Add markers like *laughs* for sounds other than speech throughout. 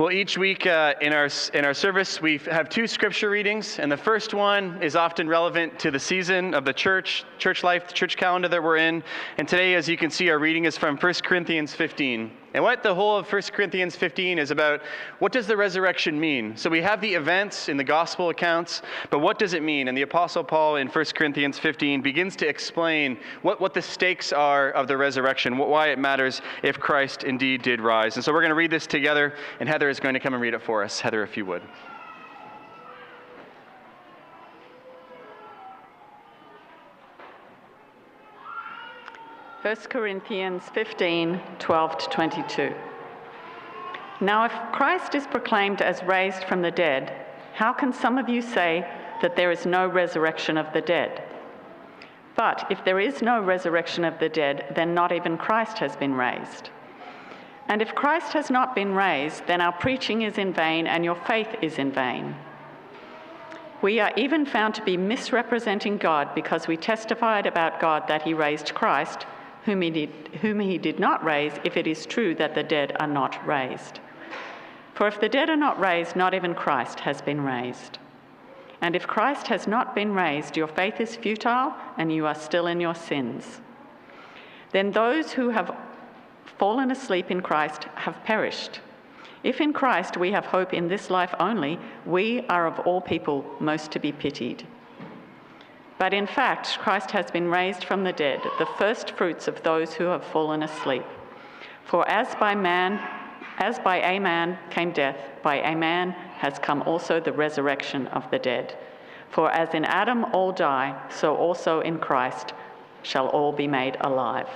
Well, each week uh, in, our, in our service, we have two scripture readings, and the first one is often relevant to the season of the church, church life, the church calendar that we're in. And today, as you can see, our reading is from 1 Corinthians 15. And what the whole of 1 Corinthians 15 is about, what does the resurrection mean? So we have the events in the gospel accounts, but what does it mean? And the Apostle Paul in 1 Corinthians 15 begins to explain what, what the stakes are of the resurrection, why it matters if Christ indeed did rise. And so we're going to read this together, and Heather is going to come and read it for us. Heather, if you would. 1 Corinthians 15 12 to 22. Now, if Christ is proclaimed as raised from the dead, how can some of you say that there is no resurrection of the dead? But if there is no resurrection of the dead, then not even Christ has been raised. And if Christ has not been raised, then our preaching is in vain and your faith is in vain. We are even found to be misrepresenting God because we testified about God that he raised Christ whom he, did, whom he did not raise, if it is true that the dead are not raised. For if the dead are not raised, not even Christ has been raised. And if Christ has not been raised, your faith is futile and you are still in your sins. Then those who have fallen asleep in Christ have perished. If in Christ we have hope in this life only, we are of all people most to be pitied. But in fact, Christ has been raised from the dead, the first fruits of those who have fallen asleep. For as by man, as by a man came death, by a man has come also the resurrection of the dead. For as in Adam all die, so also in Christ shall all be made alive.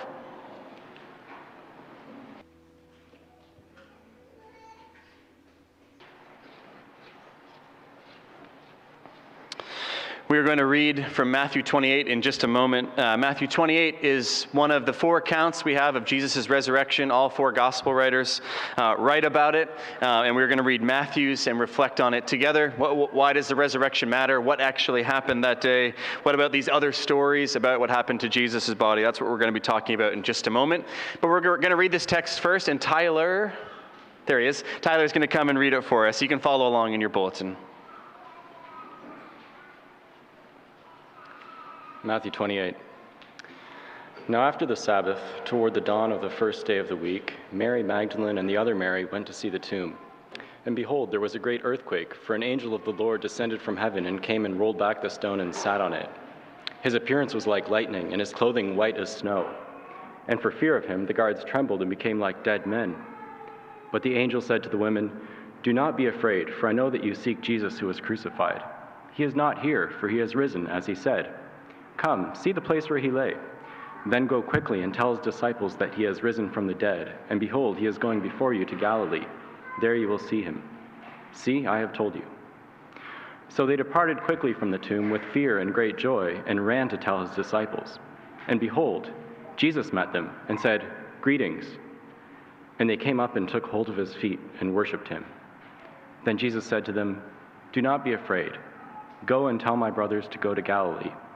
We are going to read from Matthew 28 in just a moment. Uh, Matthew 28 is one of the four accounts we have of Jesus' resurrection. All four gospel writers uh, write about it. Uh, and we're going to read Matthew's and reflect on it together. What, why does the resurrection matter? What actually happened that day? What about these other stories about what happened to Jesus' body? That's what we're going to be talking about in just a moment. But we're going to read this text first, and Tyler, there he is. Tyler's going to come and read it for us. You can follow along in your bulletin. Matthew 28. Now, after the Sabbath, toward the dawn of the first day of the week, Mary Magdalene and the other Mary went to see the tomb. And behold, there was a great earthquake, for an angel of the Lord descended from heaven and came and rolled back the stone and sat on it. His appearance was like lightning, and his clothing white as snow. And for fear of him, the guards trembled and became like dead men. But the angel said to the women, Do not be afraid, for I know that you seek Jesus who was crucified. He is not here, for he has risen, as he said. Come, see the place where he lay. Then go quickly and tell his disciples that he has risen from the dead, and behold, he is going before you to Galilee. There you will see him. See, I have told you. So they departed quickly from the tomb with fear and great joy, and ran to tell his disciples. And behold, Jesus met them and said, Greetings. And they came up and took hold of his feet and worshipped him. Then Jesus said to them, Do not be afraid. Go and tell my brothers to go to Galilee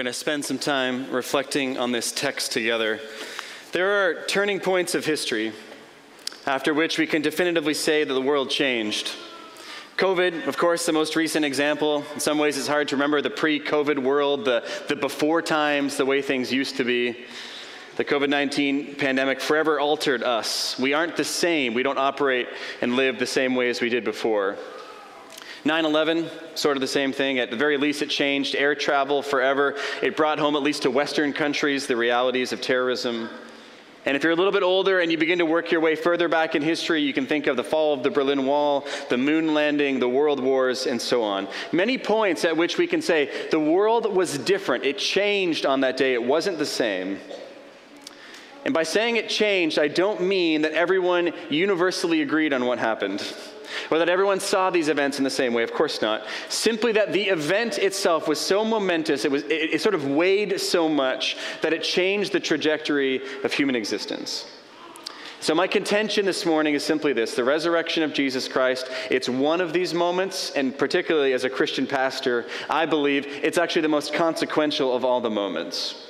Going to spend some time reflecting on this text together. There are turning points of history after which we can definitively say that the world changed. COVID, of course, the most recent example. In some ways, it's hard to remember the pre COVID world, the, the before times, the way things used to be. The COVID 19 pandemic forever altered us. We aren't the same. We don't operate and live the same way as we did before. 9 11, sort of the same thing. At the very least, it changed air travel forever. It brought home, at least to Western countries, the realities of terrorism. And if you're a little bit older and you begin to work your way further back in history, you can think of the fall of the Berlin Wall, the moon landing, the world wars, and so on. Many points at which we can say the world was different. It changed on that day, it wasn't the same. And by saying it changed, I don't mean that everyone universally agreed on what happened or that everyone saw these events in the same way. Of course not. Simply that the event itself was so momentous, it, was, it, it sort of weighed so much that it changed the trajectory of human existence. So, my contention this morning is simply this the resurrection of Jesus Christ. It's one of these moments, and particularly as a Christian pastor, I believe it's actually the most consequential of all the moments.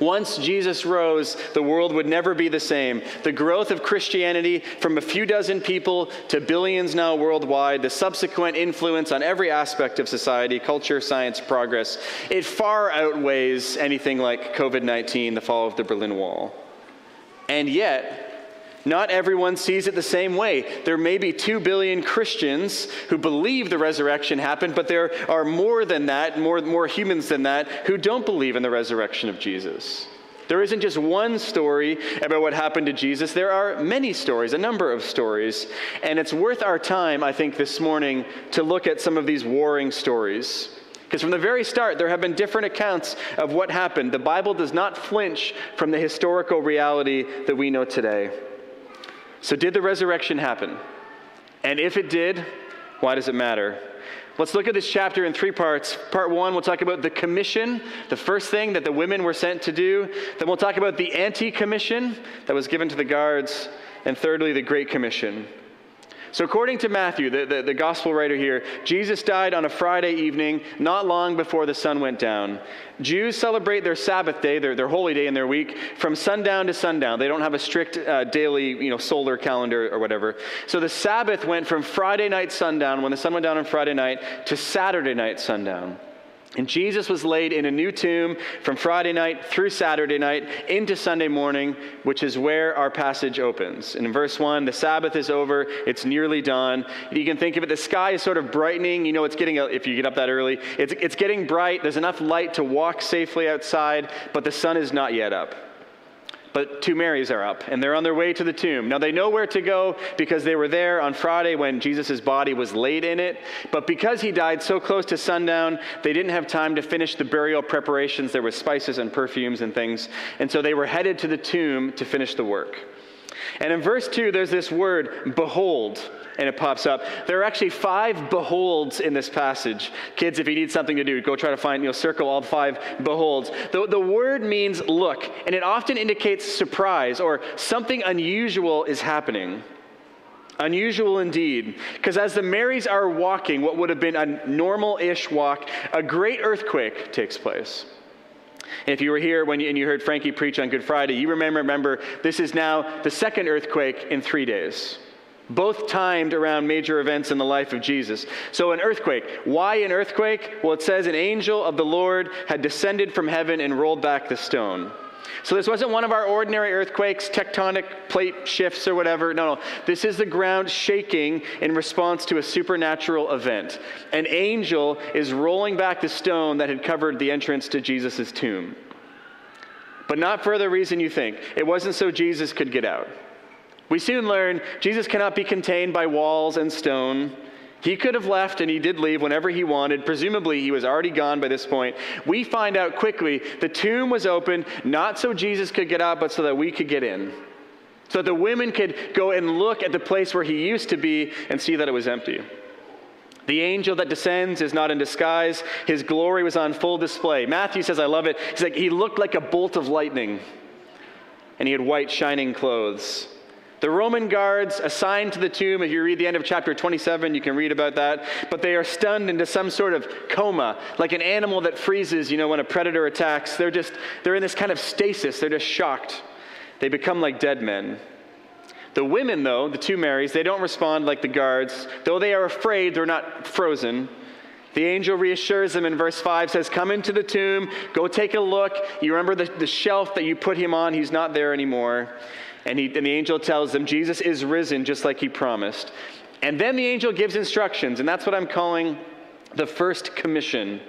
Once Jesus rose, the world would never be the same. The growth of Christianity from a few dozen people to billions now worldwide, the subsequent influence on every aspect of society, culture, science, progress, it far outweighs anything like COVID 19, the fall of the Berlin Wall. And yet, not everyone sees it the same way. There may be 2 billion Christians who believe the resurrection happened, but there are more than that, more, more humans than that, who don't believe in the resurrection of Jesus. There isn't just one story about what happened to Jesus. There are many stories, a number of stories. And it's worth our time, I think, this morning to look at some of these warring stories. Because from the very start, there have been different accounts of what happened. The Bible does not flinch from the historical reality that we know today. So, did the resurrection happen? And if it did, why does it matter? Let's look at this chapter in three parts. Part one, we'll talk about the commission, the first thing that the women were sent to do. Then we'll talk about the anti commission that was given to the guards. And thirdly, the Great Commission. So, according to Matthew, the, the, the, gospel writer here, Jesus died on a Friday evening, not long before the sun went down. Jews celebrate their Sabbath day, their, their holy day in their week, from sundown to sundown. They don't have a strict uh, daily you know, solar calendar or whatever. So, the Sabbath went from Friday night sundown, when the sun went down on Friday night, to Saturday night sundown. And Jesus was laid in a new tomb from Friday night through Saturday night into Sunday morning, which is where our passage opens. And in verse 1, the Sabbath is over, it's nearly dawn. You can think of it, the sky is sort of brightening. You know, it's getting, if you get up that early, it's, it's getting bright. There's enough light to walk safely outside, but the sun is not yet up. But two Marys are up, and they're on their way to the tomb. Now, they know where to go because they were there on Friday when Jesus' body was laid in it. But because he died so close to sundown, they didn't have time to finish the burial preparations. There was spices and perfumes and things. And so they were headed to the tomb to finish the work. And in verse 2, there's this word, behold and it pops up. There are actually five beholds in this passage. Kids, if you need something to do, go try to find, you know, circle all five beholds. The, the word means look, and it often indicates surprise or something unusual is happening. Unusual indeed, because as the Marys are walking, what would have been a normal ish walk, a great earthquake takes place. And if you were here when you, and you heard Frankie preach on Good Friday, you remember, remember this is now the second earthquake in three days both timed around major events in the life of Jesus. So, an earthquake. Why an earthquake? Well, it says an angel of the Lord had descended from heaven and rolled back the stone. So, this wasn't one of our ordinary earthquakes, tectonic plate shifts or whatever. No, no. This is the ground shaking in response to a supernatural event. An angel is rolling back the stone that had covered the entrance to Jesus' tomb. But not for the reason you think. It wasn't so Jesus could get out. We soon learn Jesus cannot be contained by walls and stone. He could have left and he did leave whenever he wanted. Presumably, he was already gone by this point. We find out quickly the tomb was open, not so Jesus could get out, but so that we could get in. So that the women could go and look at the place where he used to be and see that it was empty. The angel that descends is not in disguise. His glory was on full display. Matthew says, I love it. He's like, he looked like a bolt of lightning, and he had white, shining clothes. The Roman guards assigned to the tomb, if you read the end of chapter 27, you can read about that, but they are stunned into some sort of coma, like an animal that freezes, you know, when a predator attacks. They're just, they're in this kind of stasis. They're just shocked. They become like dead men. The women, though, the two Marys, they don't respond like the guards. Though they are afraid, they're not frozen. The angel reassures them in verse 5 says, Come into the tomb, go take a look. You remember the, the shelf that you put him on, he's not there anymore. And, he, and the angel tells them, Jesus is risen just like he promised. And then the angel gives instructions, and that's what I'm calling the first commission.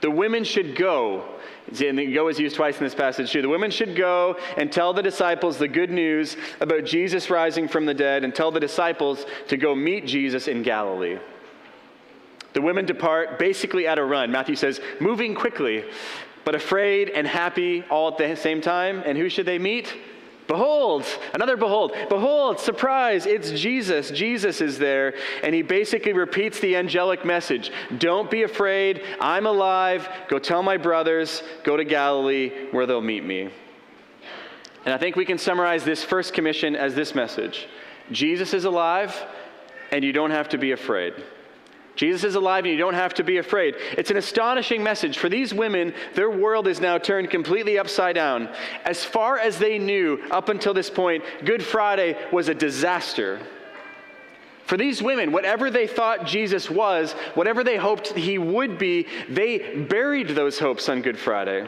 The women should go. And go is used twice in this passage too. The women should go and tell the disciples the good news about Jesus rising from the dead and tell the disciples to go meet Jesus in Galilee. The women depart basically at a run. Matthew says, moving quickly, but afraid and happy all at the same time. And who should they meet? Behold, another behold. Behold, surprise, it's Jesus. Jesus is there. And he basically repeats the angelic message Don't be afraid. I'm alive. Go tell my brothers. Go to Galilee where they'll meet me. And I think we can summarize this first commission as this message Jesus is alive, and you don't have to be afraid. Jesus is alive and you don't have to be afraid. It's an astonishing message. For these women, their world is now turned completely upside down. As far as they knew up until this point, Good Friday was a disaster. For these women, whatever they thought Jesus was, whatever they hoped he would be, they buried those hopes on Good Friday.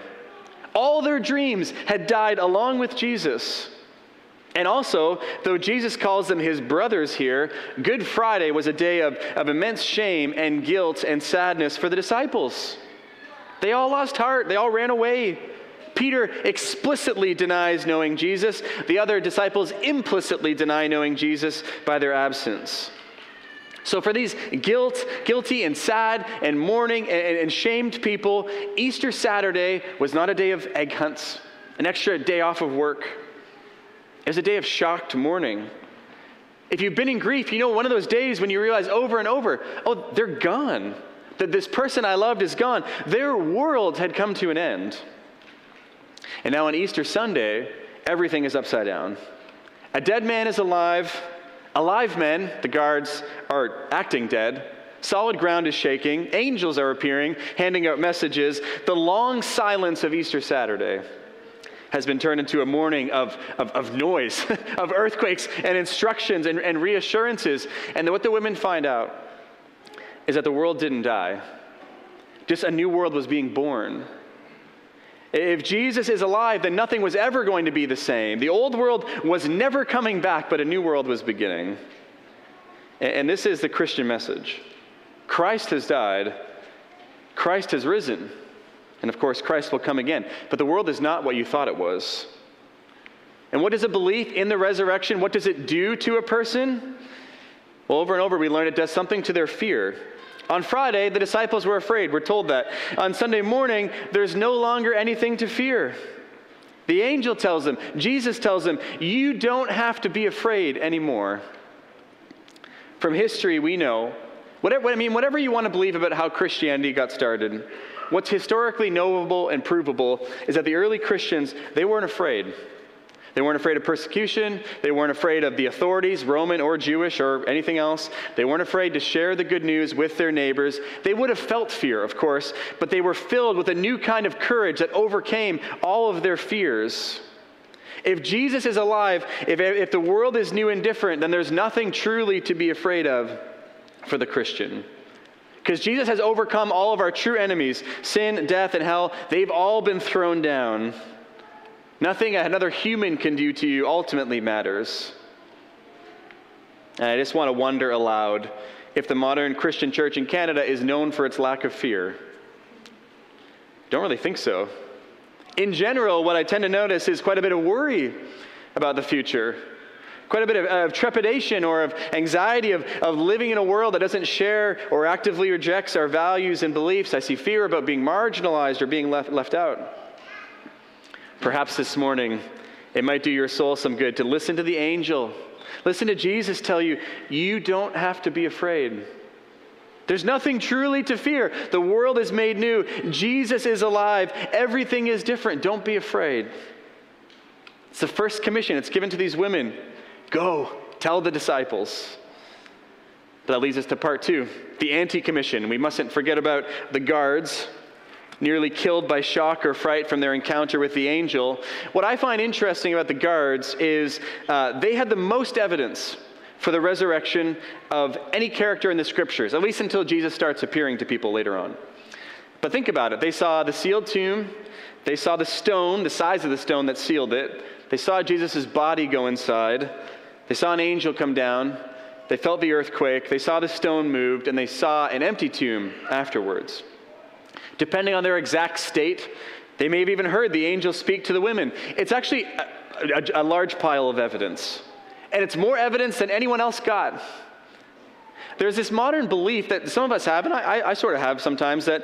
All their dreams had died along with Jesus. And also, though Jesus calls them his brothers here, Good Friday was a day of, of immense shame and guilt and sadness for the disciples. They all lost heart, they all ran away. Peter explicitly denies knowing Jesus, the other disciples implicitly deny knowing Jesus by their absence. So, for these guilt, guilty and sad and mourning and, and shamed people, Easter Saturday was not a day of egg hunts, an extra day off of work. It's a day of shocked mourning. If you've been in grief, you know one of those days when you realize over and over, oh, they're gone. That this person I loved is gone. Their world had come to an end. And now on Easter Sunday, everything is upside down. A dead man is alive. Alive men, the guards, are acting dead. Solid ground is shaking. Angels are appearing, handing out messages. The long silence of Easter Saturday has been turned into a morning of, of, of noise, *laughs* of earthquakes and instructions and, and reassurances. And what the women find out is that the world didn't die, just a new world was being born. If Jesus is alive, then nothing was ever going to be the same. The old world was never coming back, but a new world was beginning. And this is the Christian message Christ has died, Christ has risen. And of course, Christ will come again. But the world is not what you thought it was. And what does a belief in the resurrection, what does it do to a person? Well, over and over we learn it does something to their fear. On Friday, the disciples were afraid. We're told that. On Sunday morning, there's no longer anything to fear. The angel tells them, Jesus tells them, you don't have to be afraid anymore. From history, we know, whatever, I mean, whatever you want to believe about how Christianity got started, what's historically knowable and provable is that the early Christians, they weren't afraid. They weren't afraid of persecution. They weren't afraid of the authorities, Roman or Jewish or anything else. They weren't afraid to share the good news with their neighbors. They would have felt fear, of course, but they were filled with a new kind of courage that overcame all of their fears. If Jesus is alive, if, if the world is new and different, then there's nothing truly to be afraid of for the Christian. Because Jesus has overcome all of our true enemies sin, death, and hell. They've all been thrown down. Nothing another human can do to you ultimately matters. And I just want to wonder aloud if the modern Christian church in Canada is known for its lack of fear. Don't really think so. In general, what I tend to notice is quite a bit of worry about the future quite a bit of, of, trepidation or of anxiety of, of living in a world that doesn't share or actively rejects our values and beliefs. I see fear about being marginalized or being left, left out. Perhaps this morning, it might do your soul some good to listen to the angel. Listen to Jesus tell you, you don't have to be afraid. There's nothing truly to fear. The world is made new. Jesus is alive. Everything is different. Don't be afraid. It's the first commission. It's given to these women. Go, tell the disciples. That leads us to part two the anti commission. We mustn't forget about the guards, nearly killed by shock or fright from their encounter with the angel. What I find interesting about the guards is uh, they had the most evidence for the resurrection of any character in the scriptures, at least until Jesus starts appearing to people later on. But think about it. They saw the sealed tomb, they saw the stone, the size of the stone that sealed it, they saw Jesus' body go inside, they saw an angel come down, they felt the earthquake, they saw the stone moved, and they saw an empty tomb afterwards. Depending on their exact state, they may have even heard the angel speak to the women. It's actually a, a, a large pile of evidence. And it's more evidence than anyone else got. There's this modern belief that some of us have, and I, I, sort of have sometimes, that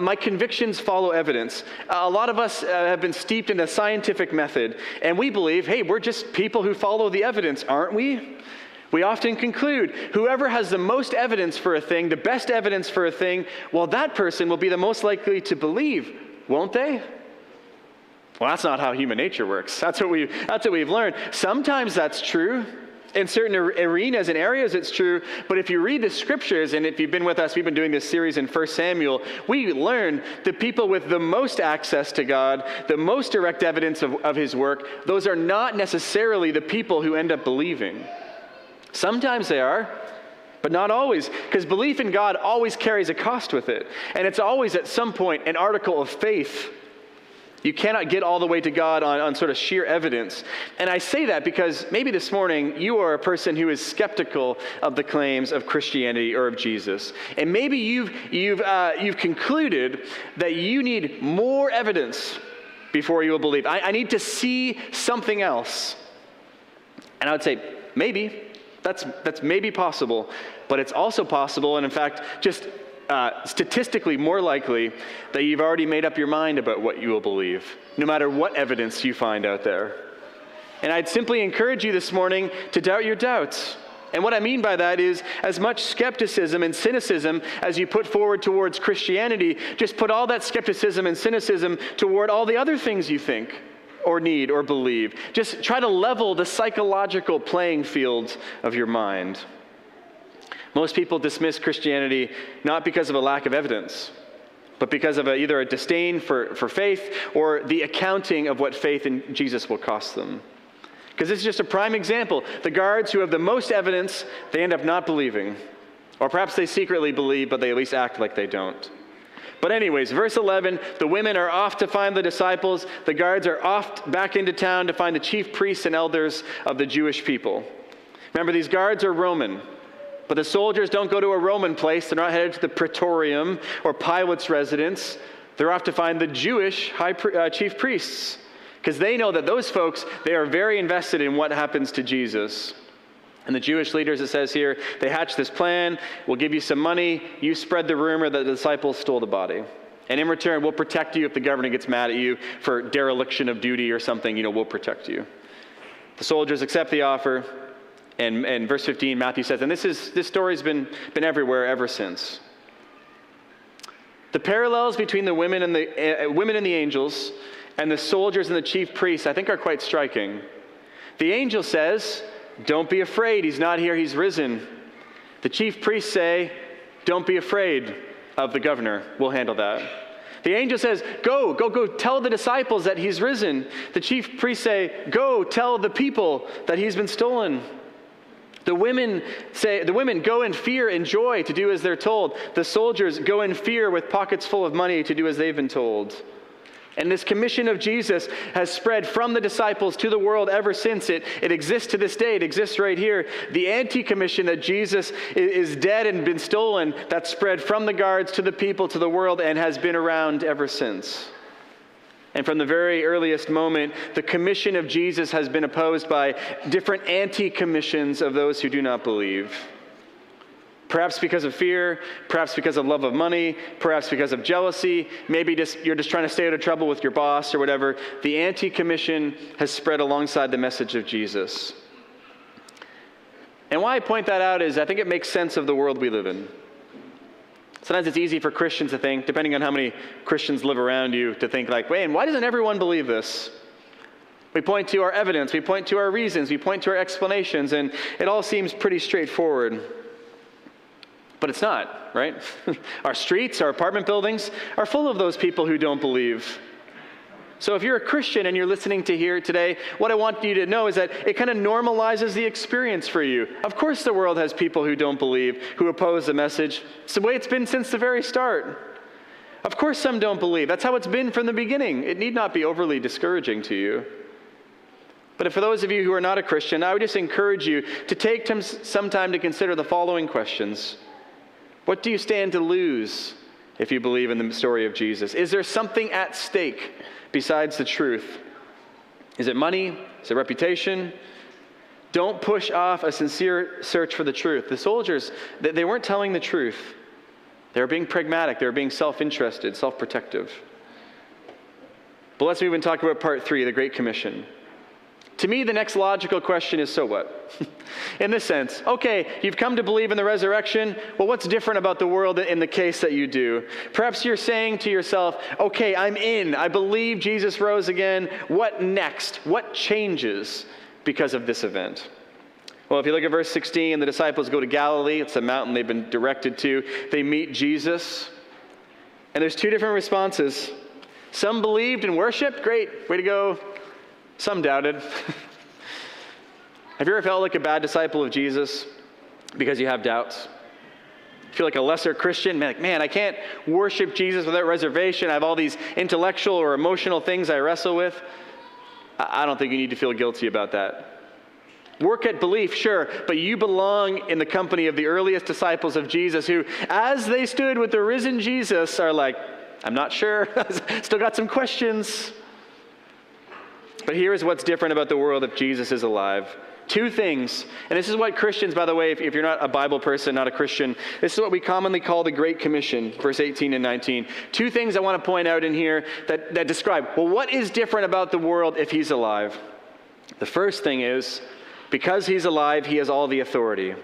my convictions follow evidence. A lot of us uh, have been steeped in the scientific method, and we believe, hey, we're just people who follow the evidence, aren't we? We often conclude whoever has the most evidence for a thing, the best evidence for a thing, well, that person will be the most likely to believe, won't they? Well, that's not how human nature works. That's what, we, that's what we've learned. Sometimes that's true. In certain arenas and areas, it's true. But if you read the scriptures, and if you've been with us, we've been doing this series in 1 Samuel, we learn the people with the most access to God, the most direct evidence of, of his work, those are not necessarily the people who end up believing. Sometimes they are, but not always, because belief in God always carries a cost with it. And it's always at some point an article of faith you cannot get all the way to God on, on sort of sheer evidence. And I say that because maybe this morning you are a person who is skeptical of the claims of Christianity or of Jesus. And maybe you've, you've, uh, you've concluded that you need more evidence before you will believe. I, I need to see something else. And I would say, maybe. That's, that's maybe possible. But it's also possible, and in fact, just uh, statistically more likely that you've already made up your mind about what you will believe, no matter what evidence you find out there. And I'd simply encourage you this morning to doubt your doubts. And what I mean by that is, as much skepticism and cynicism as you put forward towards Christianity, just put all that skepticism and cynicism toward all the other things you think or need or believe. Just try to level the psychological playing field of your mind. Most people dismiss Christianity not because of a lack of evidence, but because of a, either a disdain for, for faith or the accounting of what faith in Jesus will cost them. Because this is just a prime example. The guards who have the most evidence, they end up not believing. Or perhaps they secretly believe, but they at least act like they don't. But, anyways, verse 11 the women are off to find the disciples. The guards are off back into town to find the chief priests and elders of the Jewish people. Remember, these guards are Roman. But the soldiers don't go to a Roman place. They're not headed to the praetorium or Pilate's residence. They're off to find the Jewish high, uh, chief priests because they know that those folks, they are very invested in what happens to Jesus. And the Jewish leaders, it says here, they hatch this plan. We'll give you some money. You spread the rumor that the disciples stole the body. And in return, we'll protect you if the governor gets mad at you for dereliction of duty or something. You know, we'll protect you. The soldiers accept the offer. And, and verse 15, Matthew says, and this, is, this story's been, been everywhere ever since. The parallels between the women and the, uh, women and the angels and the soldiers and the chief priests, I think, are quite striking. The angel says, Don't be afraid, he's not here, he's risen. The chief priests say, Don't be afraid of the governor, we'll handle that. The angel says, Go, go, go, tell the disciples that he's risen. The chief priests say, Go, tell the people that he's been stolen. The women say, the women go in fear and joy to do as they're told. The soldiers go in fear with pockets full of money to do as they've been told. And this commission of Jesus has spread from the disciples to the world ever since. It, it exists to this day. It exists right here. The anti commission that Jesus is dead and been stolen, that spread from the guards to the people to the world and has been around ever since. And from the very earliest moment, the commission of Jesus has been opposed by different anti commissions of those who do not believe. Perhaps because of fear, perhaps because of love of money, perhaps because of jealousy, maybe just, you're just trying to stay out of trouble with your boss or whatever. The anti commission has spread alongside the message of Jesus. And why I point that out is I think it makes sense of the world we live in. Sometimes it's easy for Christians to think, depending on how many Christians live around you, to think like, wait, and why doesn't everyone believe this? We point to our evidence, we point to our reasons, we point to our explanations, and it all seems pretty straightforward. But it's not, right? *laughs* our streets, our apartment buildings are full of those people who don't believe. So if you're a Christian and you're listening to here today, what I want you to know is that it kind of normalizes the experience for you. Of course, the world has people who don't believe, who oppose the message. It's the way it's been since the very start. Of course, some don't believe. That's how it's been from the beginning. It need not be overly discouraging to you. But for those of you who are not a Christian, I would just encourage you to take some time to consider the following questions What do you stand to lose if you believe in the story of Jesus? Is there something at stake? Besides the truth? Is it money? Is it reputation? Don't push off a sincere search for the truth. The soldiers, they weren't telling the truth. They were being pragmatic, they were being self interested, self protective. But let's move and talk about part three the Great Commission. To me, the next logical question is so what? *laughs* in this sense, okay, you've come to believe in the resurrection. Well, what's different about the world in the case that you do? Perhaps you're saying to yourself, okay, I'm in. I believe Jesus rose again. What next? What changes because of this event? Well, if you look at verse 16, the disciples go to Galilee. It's a mountain they've been directed to. They meet Jesus. And there's two different responses. Some believed and worshiped. Great, way to go. Some doubted. *laughs* have you ever felt like a bad disciple of Jesus because you have doubts? feel like a lesser Christian, like, man, I can't worship Jesus without reservation. I have all these intellectual or emotional things I wrestle with. I don't think you need to feel guilty about that. Work at belief, sure, but you belong in the company of the earliest disciples of Jesus who, as they stood with the risen Jesus, are like, I'm not sure, *laughs* still got some questions. But here is what's different about the world if Jesus is alive. Two things, and this is what Christians, by the way, if, if, you're not a Bible person, not a Christian, this is what we commonly call the Great Commission, verse 18 and 19. Two things I want to point out in here that, that describe, well, what is different about the world if he's alive? The first thing is, because he's alive, he has all the authority.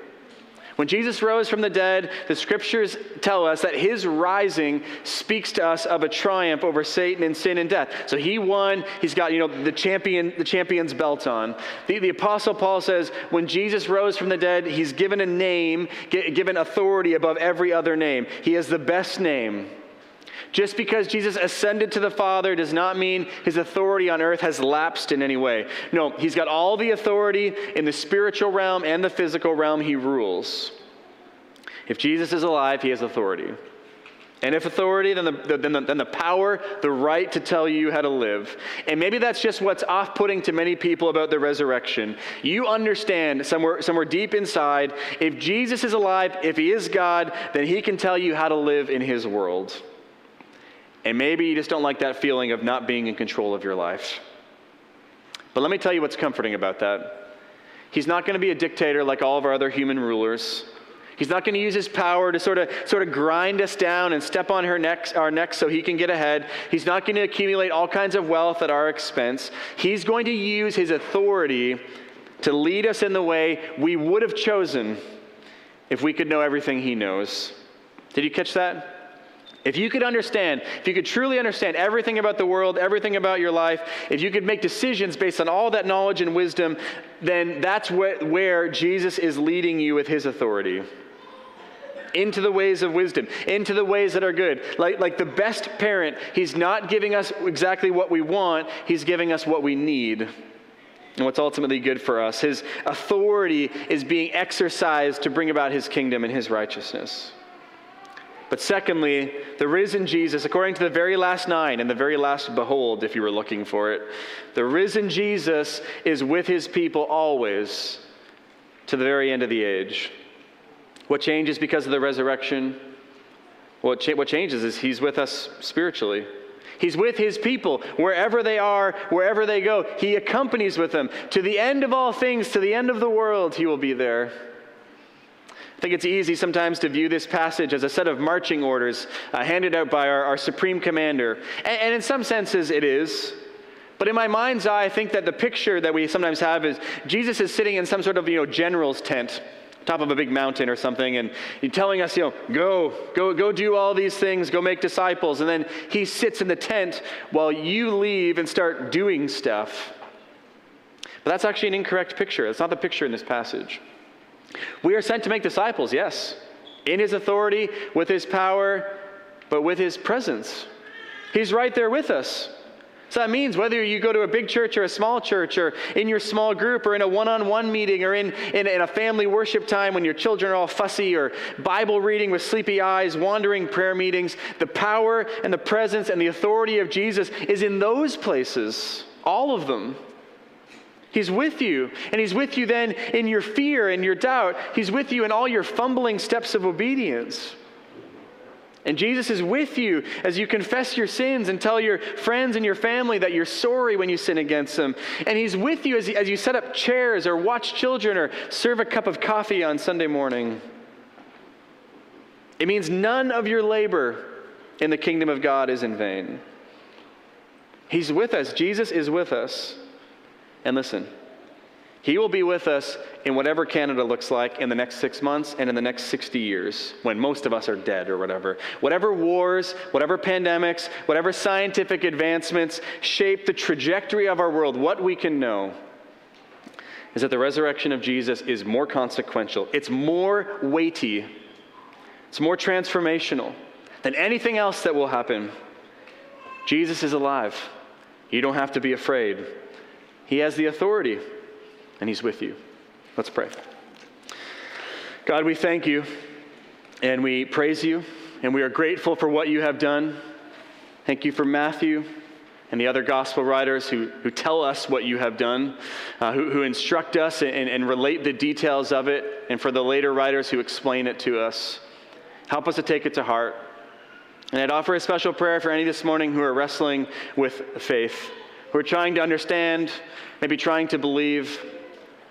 When Jesus rose from the dead, the scriptures tell us that his rising speaks to us of a triumph over Satan and sin and death. So he won. He's got, you know, the champion, the champion's belt on. The, the apostle Paul says, when Jesus rose from the dead, he's given a name, given authority above every other name. He has the best name. Just because Jesus ascended to the Father does not mean his authority on earth has lapsed in any way. No, he's got all the authority in the spiritual realm and the physical realm. He rules. If Jesus is alive, he has authority. And if authority, then the, then, the, then the power, the right to tell you how to live. And maybe that's just what's off putting to many people about the resurrection. You understand somewhere, somewhere deep inside, if Jesus is alive, if he is God, then he can tell you how to live in his world. And maybe you just don't like that feeling of not being in control of your life. But let me tell you what's comforting about that. He's not going to be a dictator like all of our other human rulers. He's not going to use his power to sort of, sort of grind us down and step on her necks, our necks so he can get ahead. He's not going to accumulate all kinds of wealth at our expense. He's going to use his authority to lead us in the way we would have chosen if we could know everything he knows. Did you catch that? If you could understand, if you could truly understand everything about the world, everything about your life, if you could make decisions based on all that knowledge and wisdom, then that's wh- where Jesus is leading you with his authority. Into the ways of wisdom, into the ways that are good. Like, like the best parent, he's not giving us exactly what we want, he's giving us what we need and what's ultimately good for us. His authority is being exercised to bring about his kingdom and his righteousness. But secondly, the risen Jesus, according to the very last nine and the very last behold, if you were looking for it, the risen Jesus is with his people always to the very end of the age. What changes because of the resurrection? What, cha- what changes is he's with us spiritually. He's with his people wherever they are, wherever they go. He accompanies with them. To the end of all things, to the end of the world, he will be there. I think it's easy sometimes to view this passage as a set of marching orders uh, handed out by our, our supreme commander. And, and in some senses, it is. But in my mind's eye, I think that the picture that we sometimes have is Jesus is sitting in some sort of you know general's tent, top of a big mountain or something, and he's telling us, you know, go, go, go do all these things, go make disciples, and then he sits in the tent while you leave and start doing stuff. But that's actually an incorrect picture. That's not the picture in this passage. We are sent to make disciples, yes, in his authority, with his power, but with his presence. He's right there with us. So that means whether you go to a big church or a small church, or in your small group, or in a one on one meeting, or in, in, in, a family worship time when your children are all fussy, or Bible reading with sleepy eyes, wandering prayer meetings, the power and the presence and the authority of Jesus is in those places, all of them. He's with you, and He's with you then in your fear and your doubt. He's with you in all your fumbling steps of obedience. And Jesus is with you as you confess your sins and tell your friends and your family that you're sorry when you sin against them. And He's with you as, as you set up chairs or watch children or serve a cup of coffee on Sunday morning. It means none of your labor in the kingdom of God is in vain. He's with us. Jesus is with us. And listen, he will be with us in whatever Canada looks like in the next six months and in the next 60 years when most of us are dead or whatever. Whatever wars, whatever pandemics, whatever scientific advancements shape the trajectory of our world, what we can know is that the resurrection of Jesus is more consequential, it's more weighty, it's more transformational than anything else that will happen. Jesus is alive. You don't have to be afraid. He has the authority and He's with you. Let's pray. God, we thank you and we praise you and we are grateful for what you have done. Thank you for Matthew and the other gospel writers who, who tell us what you have done, uh, who, who instruct us and, and relate the details of it, and for the later writers who explain it to us. Help us to take it to heart. And I'd offer a special prayer for any this morning who are wrestling with faith, who are trying to understand, maybe trying to believe,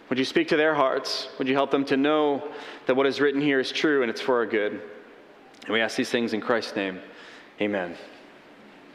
would you speak to their hearts? Would you help them to know that what is written here is true and it's for our good? And we ask these things in Christ's name. Amen.